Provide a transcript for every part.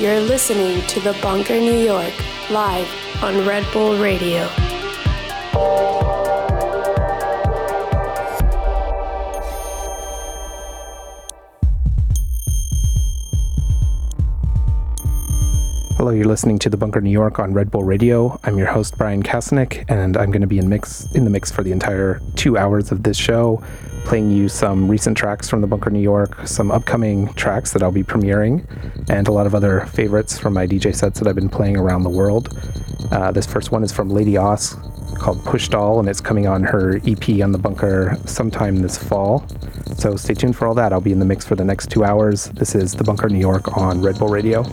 You're listening to The Bunker New York, live on Red Bull Radio. Hello, you're listening to The Bunker New York on Red Bull Radio. I'm your host, Bryan Kasenic, and I'm going to be in mix in the mix for the entire two hours of this show, playing you some recent tracks from The Bunker New York, some upcoming tracks that I'll be premiering, and a lot of other favorites from my DJ sets that I've been playing around the world. Uh, this first one is from Lady Oss called Push Doll, and it's coming on her EP on The Bunker sometime this fall. So stay tuned for all that. I'll be in the mix for the next two hours. This is The Bunker New York on Red Bull Radio.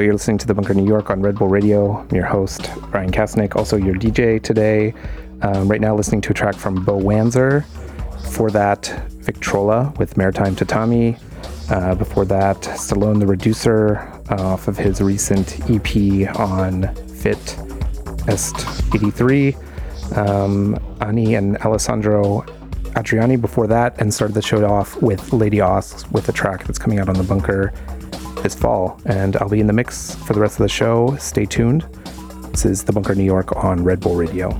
You're listening to The Bunker New York on Red Bull Radio. I'm your host, Bryan Kasenic, also your DJ today. Um, right now, listening to a track from Bo Wanzer. Before that, Victrola with Maritime Tatami. Uh, before that, Stallone the Reducer uh, off of his recent EP on Fit Est 83. Um, Ani and Alessandro Adriani before that, and started the show off with Lady Os with a track that's coming out on the bunker fall. And I'll be in the mix for the rest of the show. Stay tuned. This is The Bunker New York on Red Bull Radio.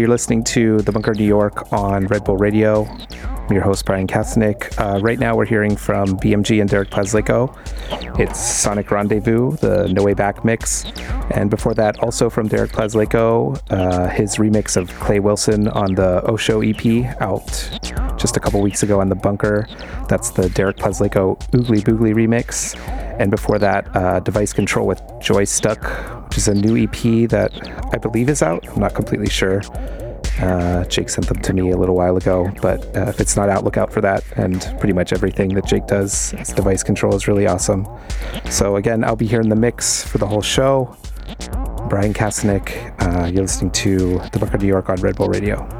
You're listening to The Bunker New York on Red Bull Radio. I'm your host, Bryan Kasenic. Uh, right now, we're hearing from BMG and Derek Plaslaiko. It's Sonic Rendezvous, the No Way Back mix. And before that, also from Derek Plaslaiko, uh, his remix of Clay Wilson on the Osho EP out just a couple weeks ago on The Bunker. That's the Derek Plaslaiko Oogly Boogly remix. And before that, uh, Device Control with Joy Stuck, which is a new EP that I believe is out. I'm not completely sure. Uh, Jake sent them to me a little while ago, but uh, if it's not out, look out for that. And pretty much everything that Jake does as device control is really awesome. So, again, I'll be here in the mix for the whole show. Bryan Kasenic, uh, you're listening to The Bunker New York on Red Bull Radio.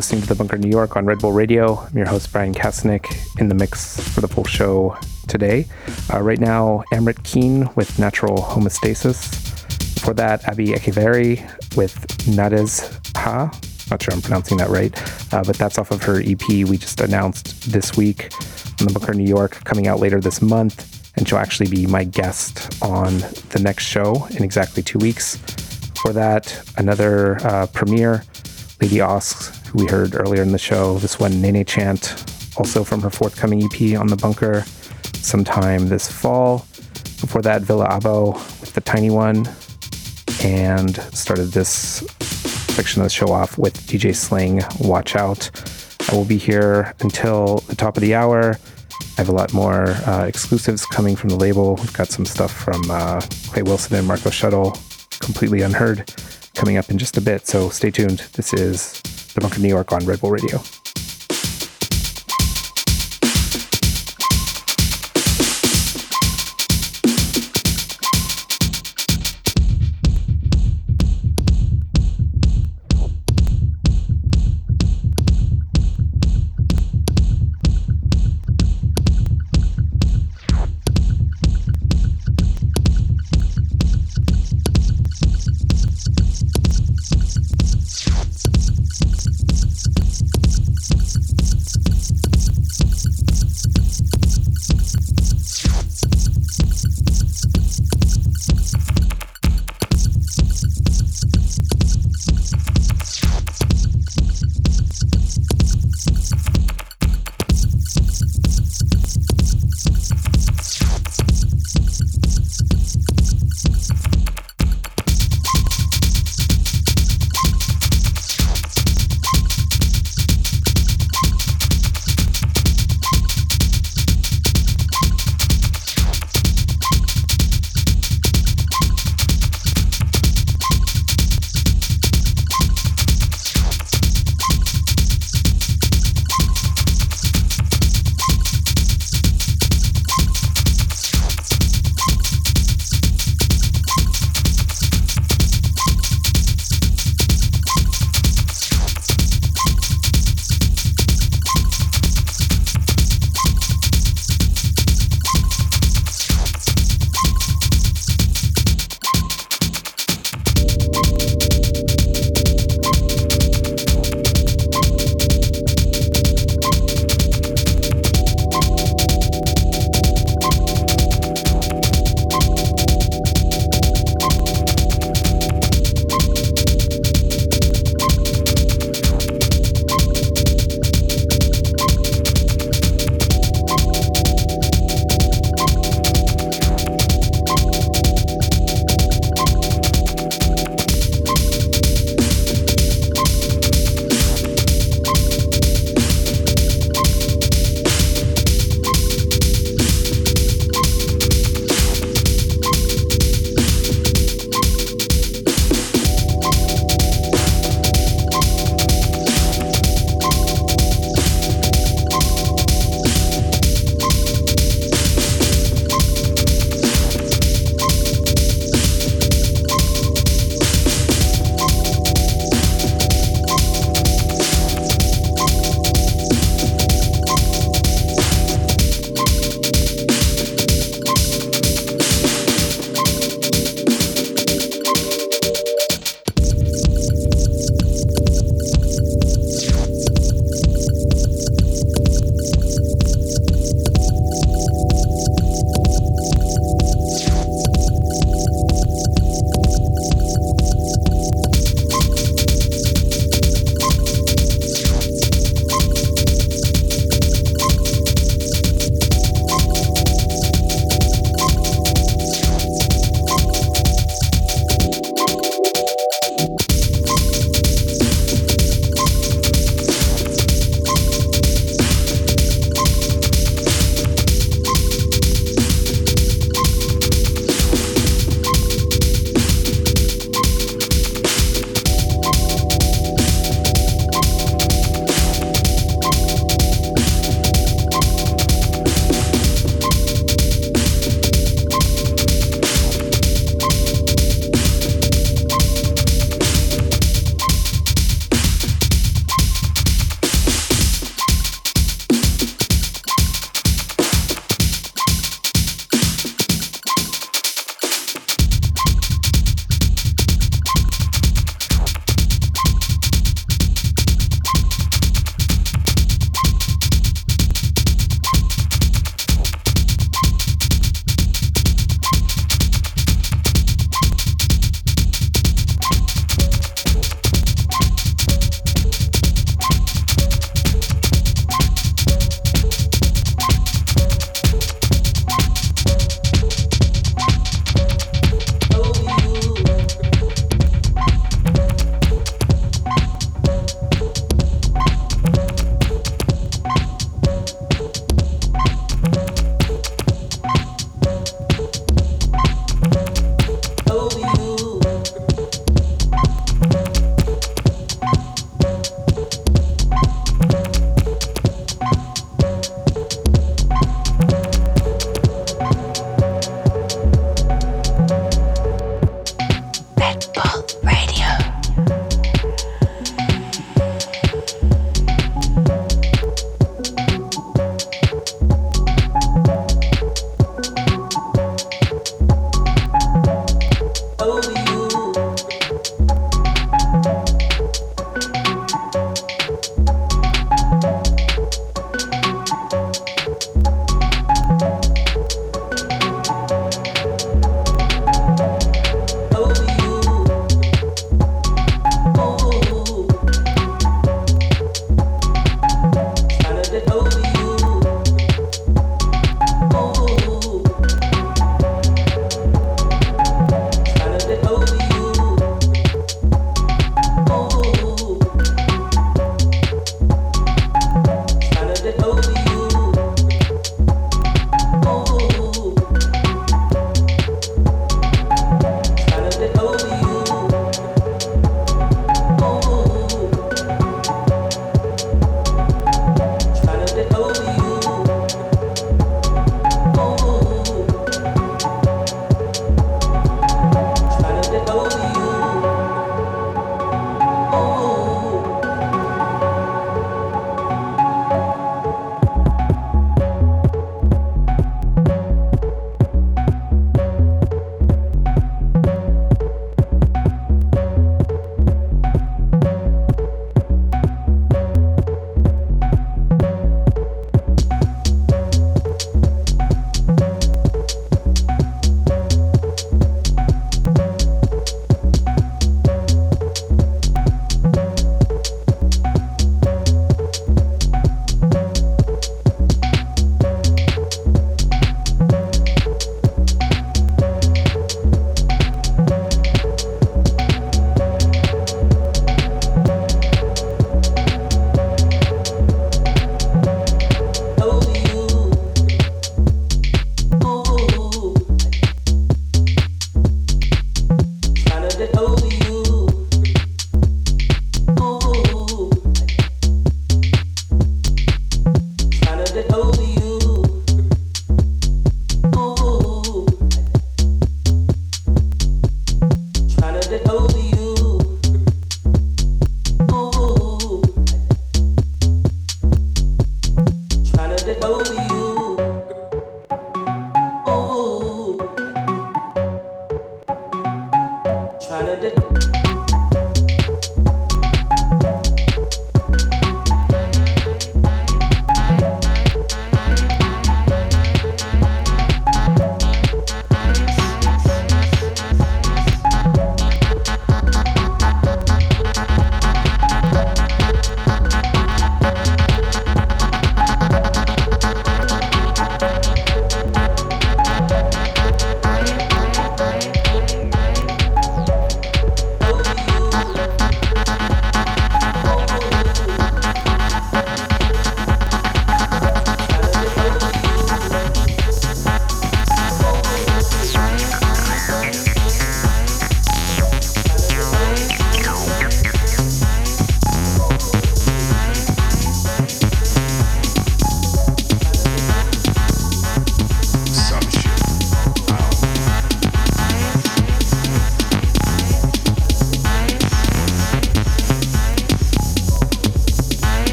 Listening to The Bunker New York on Red Bull Radio. I'm your host, Bryan Kasenic, in the mix for the full show today. Uh, right now, Amrit Keen with Natural Homeostasis. Before that, Abby Ekiveri with Nades Ha. Not sure I'm pronouncing that right, uh, but that's off of her EP we just announced this week on The Bunker New York, coming out later this month. And she'll actually be my guest on the next show in exactly two weeks. For that, another uh, premiere Lady Osks, who we heard earlier in the show. This one, Nene Chant, also from her forthcoming EP on the bunker sometime this fall. Before that, Villa Abo with the tiny one, and started this section of the show off with DJ Sling, Watch Out. I will be here until the top of the hour. I have a lot more uh, exclusives coming from the label. We've got some stuff from uh, Clay Wilson and Marco Shuttle, completely unheard coming up in just a bit. So stay tuned. This is Bunker New York on Red Bull Radio.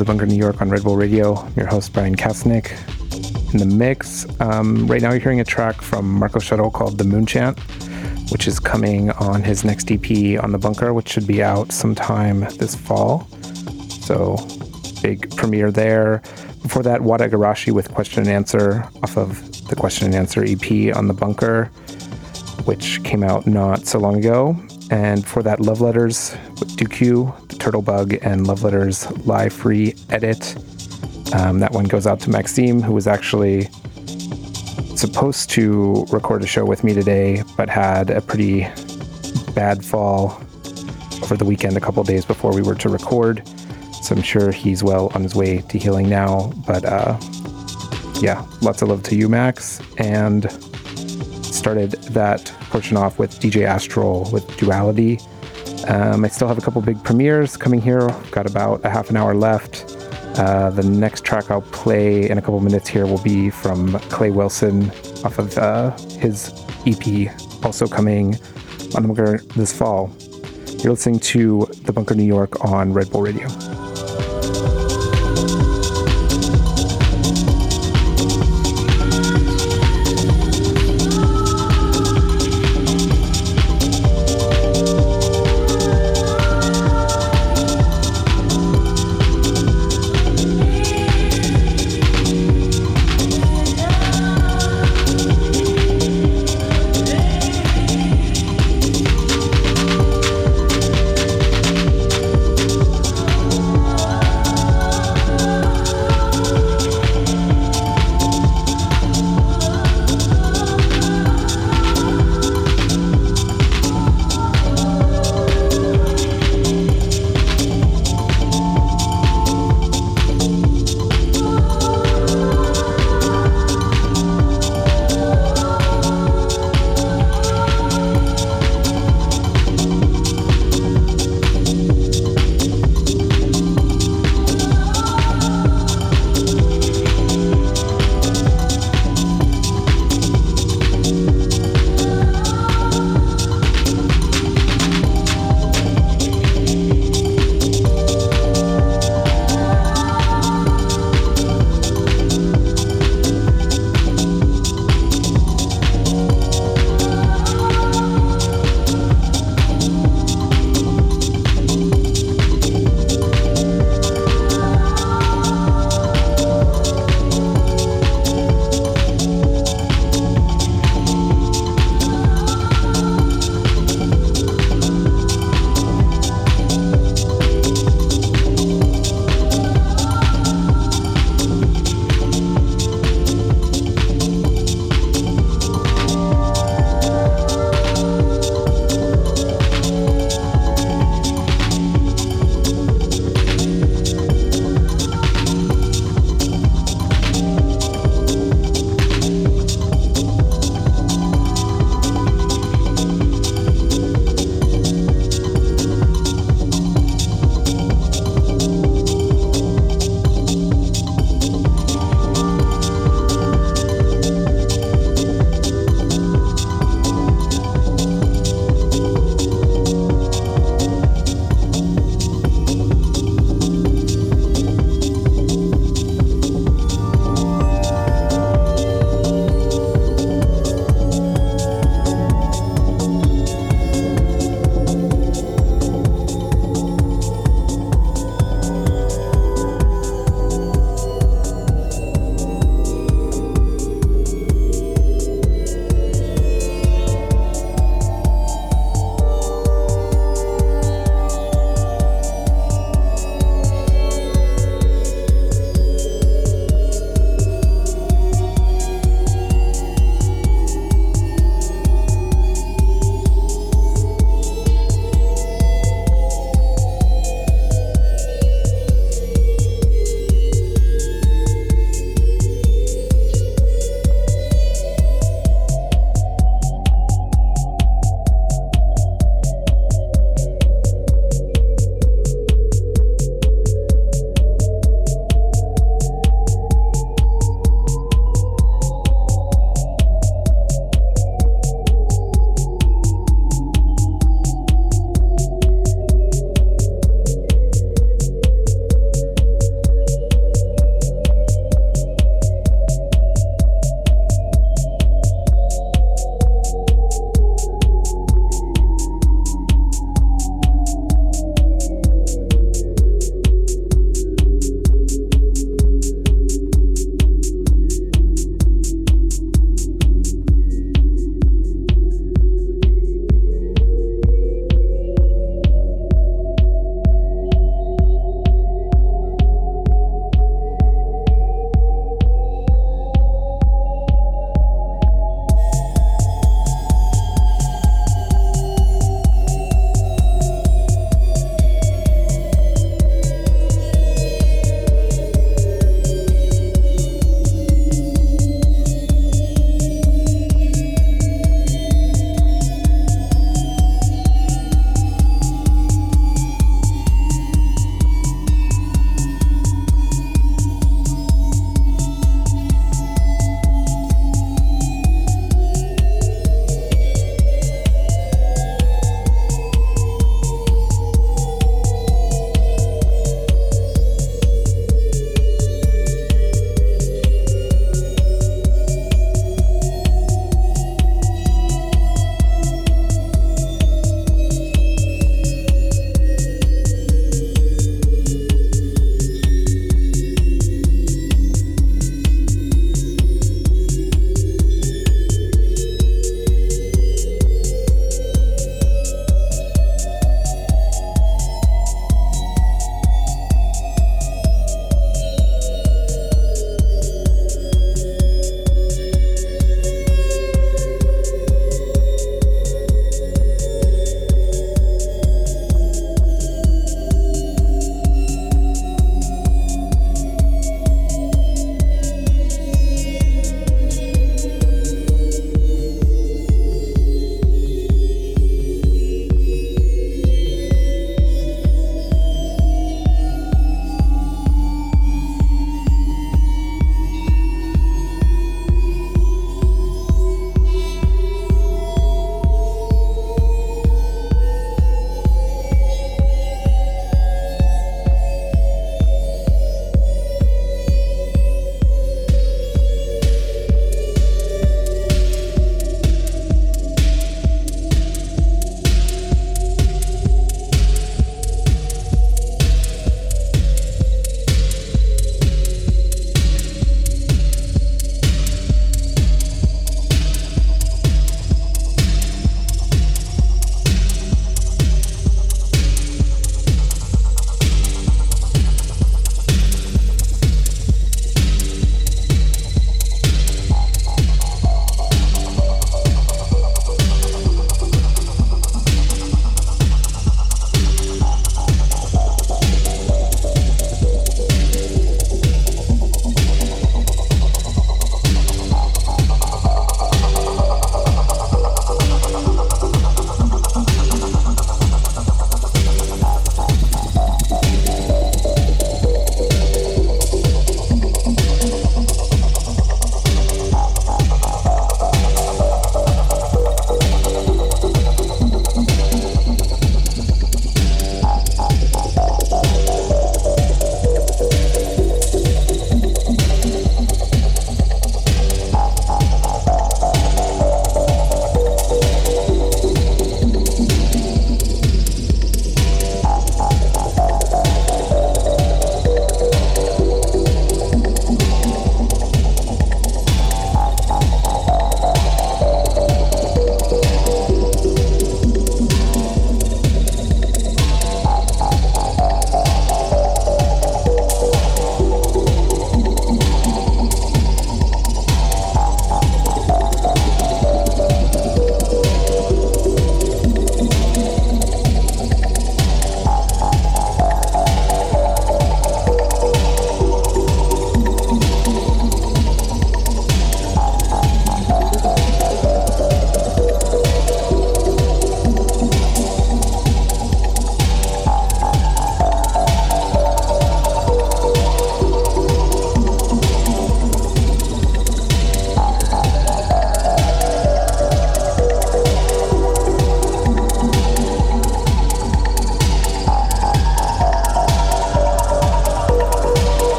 The Bunker New York on Red Bull Radio. I'm your host, Bryan Kasenic. In the mix, um, right now you're hearing a track from Marco Shuttle called The Moon Chant, which is coming on his next EP on the Bunker, which should be out sometime this fall. So, big premiere there. Before that, Wata Igarashi with Question and Answer off of the Question and Answer EP on the Bunker, which came out not so long ago. And for that, Love Letters with the Turtle Bug, and Love Letters live free edit. Um, that one goes out to Maxime, who was actually supposed to record a show with me today, but had a pretty bad fall over the weekend, a couple days before we were to record. So I'm sure he's well on his way to healing now. But uh, yeah, lots of love to you, Max. And started that portion off with DJ Astral with Duality. Um, I still have a couple big premieres coming here. Got about a half an hour left. Uh, the next track I'll play in a couple minutes here will be from Clay Wilson off of uh, his EP, also coming on the Bunker this fall. You're listening to The Bunker New York on Red Bull Radio.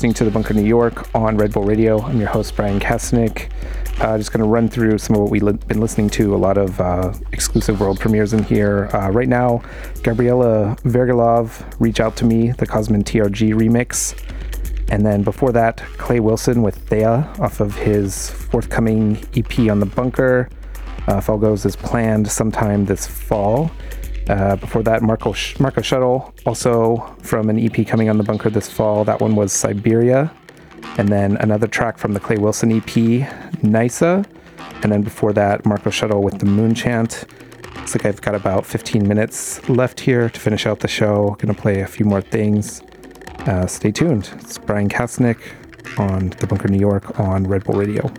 Listening to The Bunker New York on Red Bull Radio. I'm your host, Bryan Kasenic. Uh, just going to run through some of what we've li- been listening to, a lot of uh, exclusive world premieres in here. Uh, right now, Gabriela Vergelov, Reach Out to Me, the Cosmin TRG remix. And then before that, Clay Wilson with Thea off of his forthcoming EP on The Bunker. Uh, if all goes as planned sometime this fall. Uh, before that, Marco, Sh- Marco Shuttle, also from an EP coming on the bunker this fall. That one was Siberia. And then another track from the Clay Wilson EP, Nisa. And then before that, Marco Shuttle with the Moon Chant. Looks like I've got about 15 minutes left here to finish out the show. Gonna play a few more things. Uh, stay tuned. It's Bryan Kasenic on The Bunker New York on Red Bull Radio.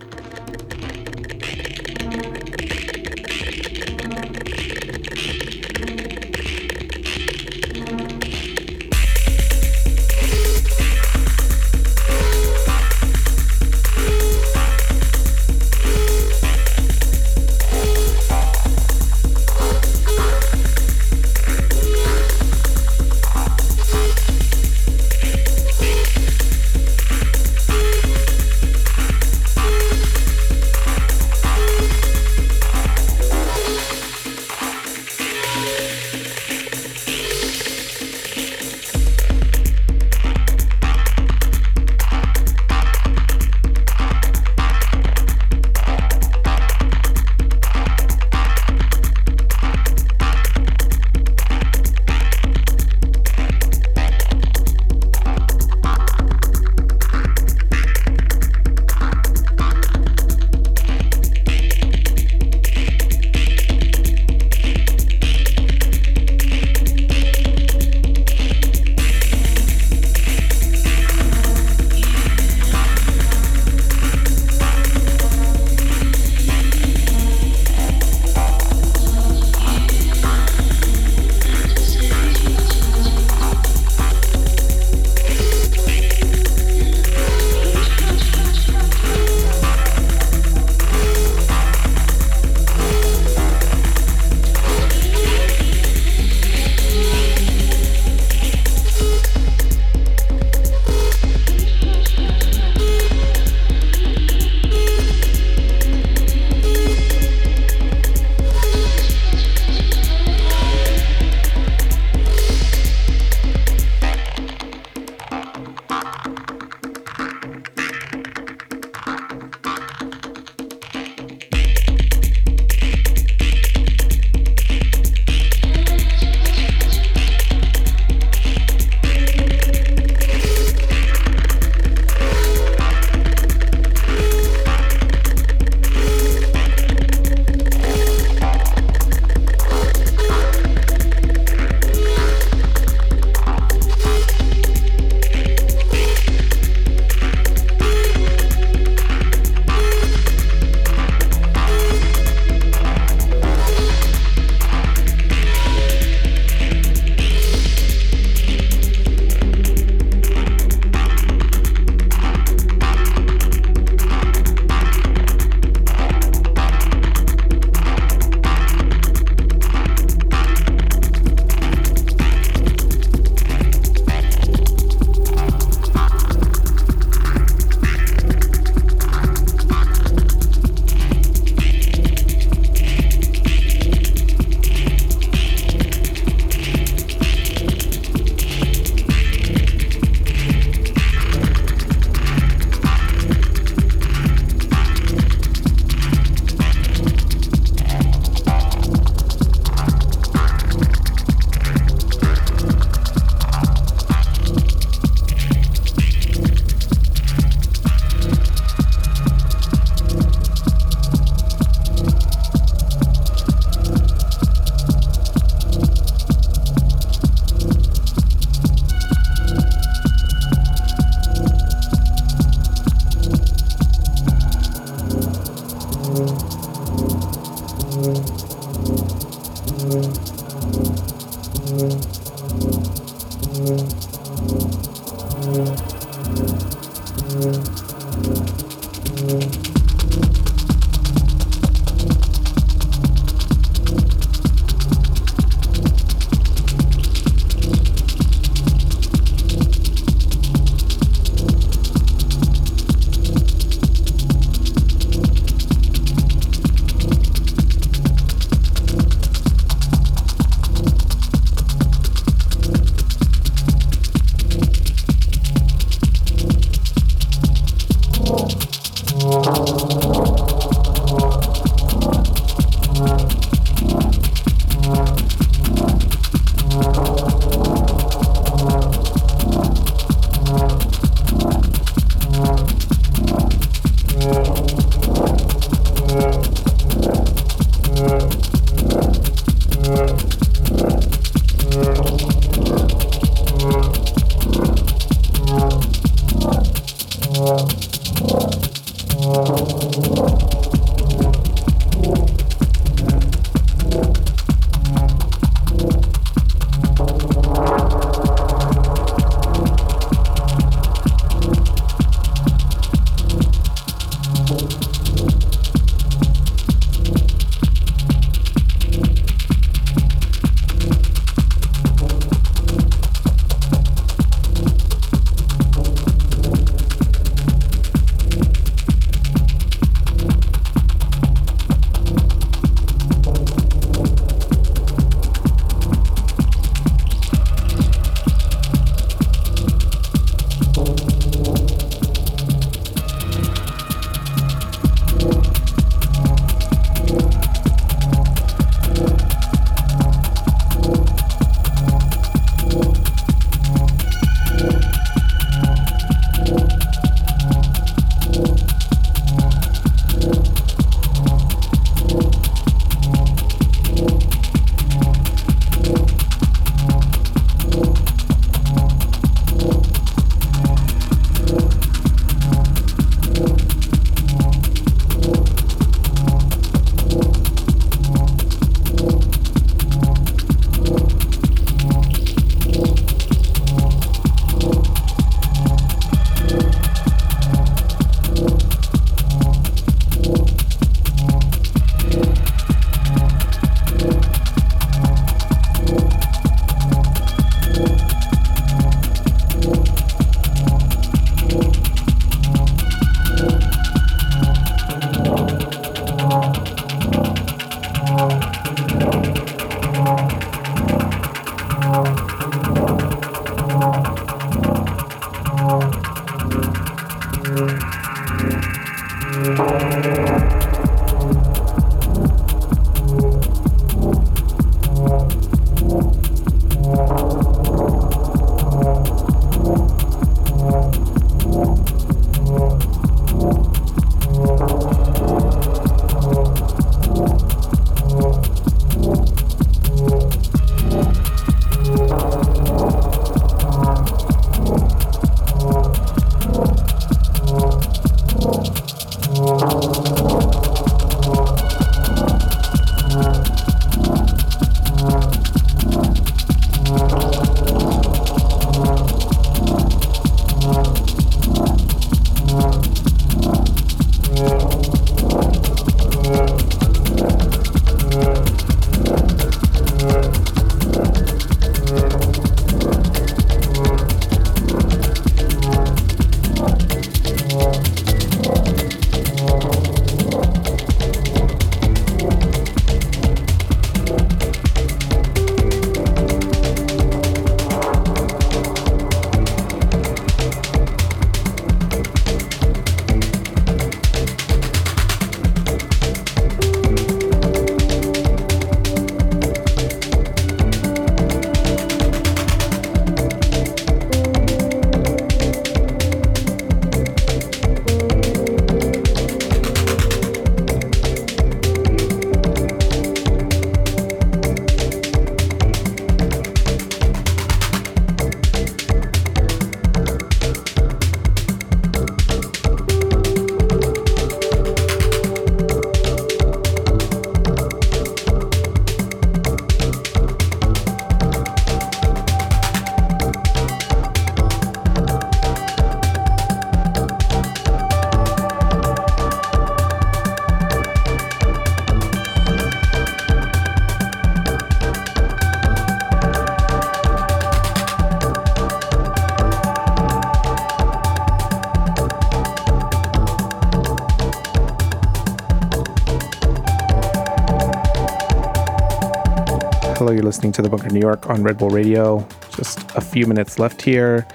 You're listening to the Bunker New York on Red Bull Radio. Just a few minutes left here.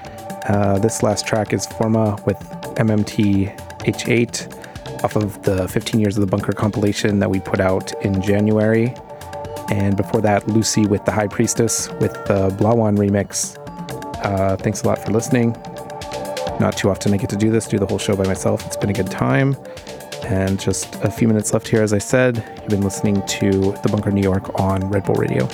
Uh, this last track is Forma with MMT H8 off of the 15 Years of the Bunker compilation that we put out in January. And before that, Lucy with the High Priestess with the Blawan remix. Uh, thanks a lot for listening. Not too often I get to do this, do the whole show by myself. It's been a good time. And just a few minutes left here, as I said. You've been listening to The Bunker New York on Red Bull Radio.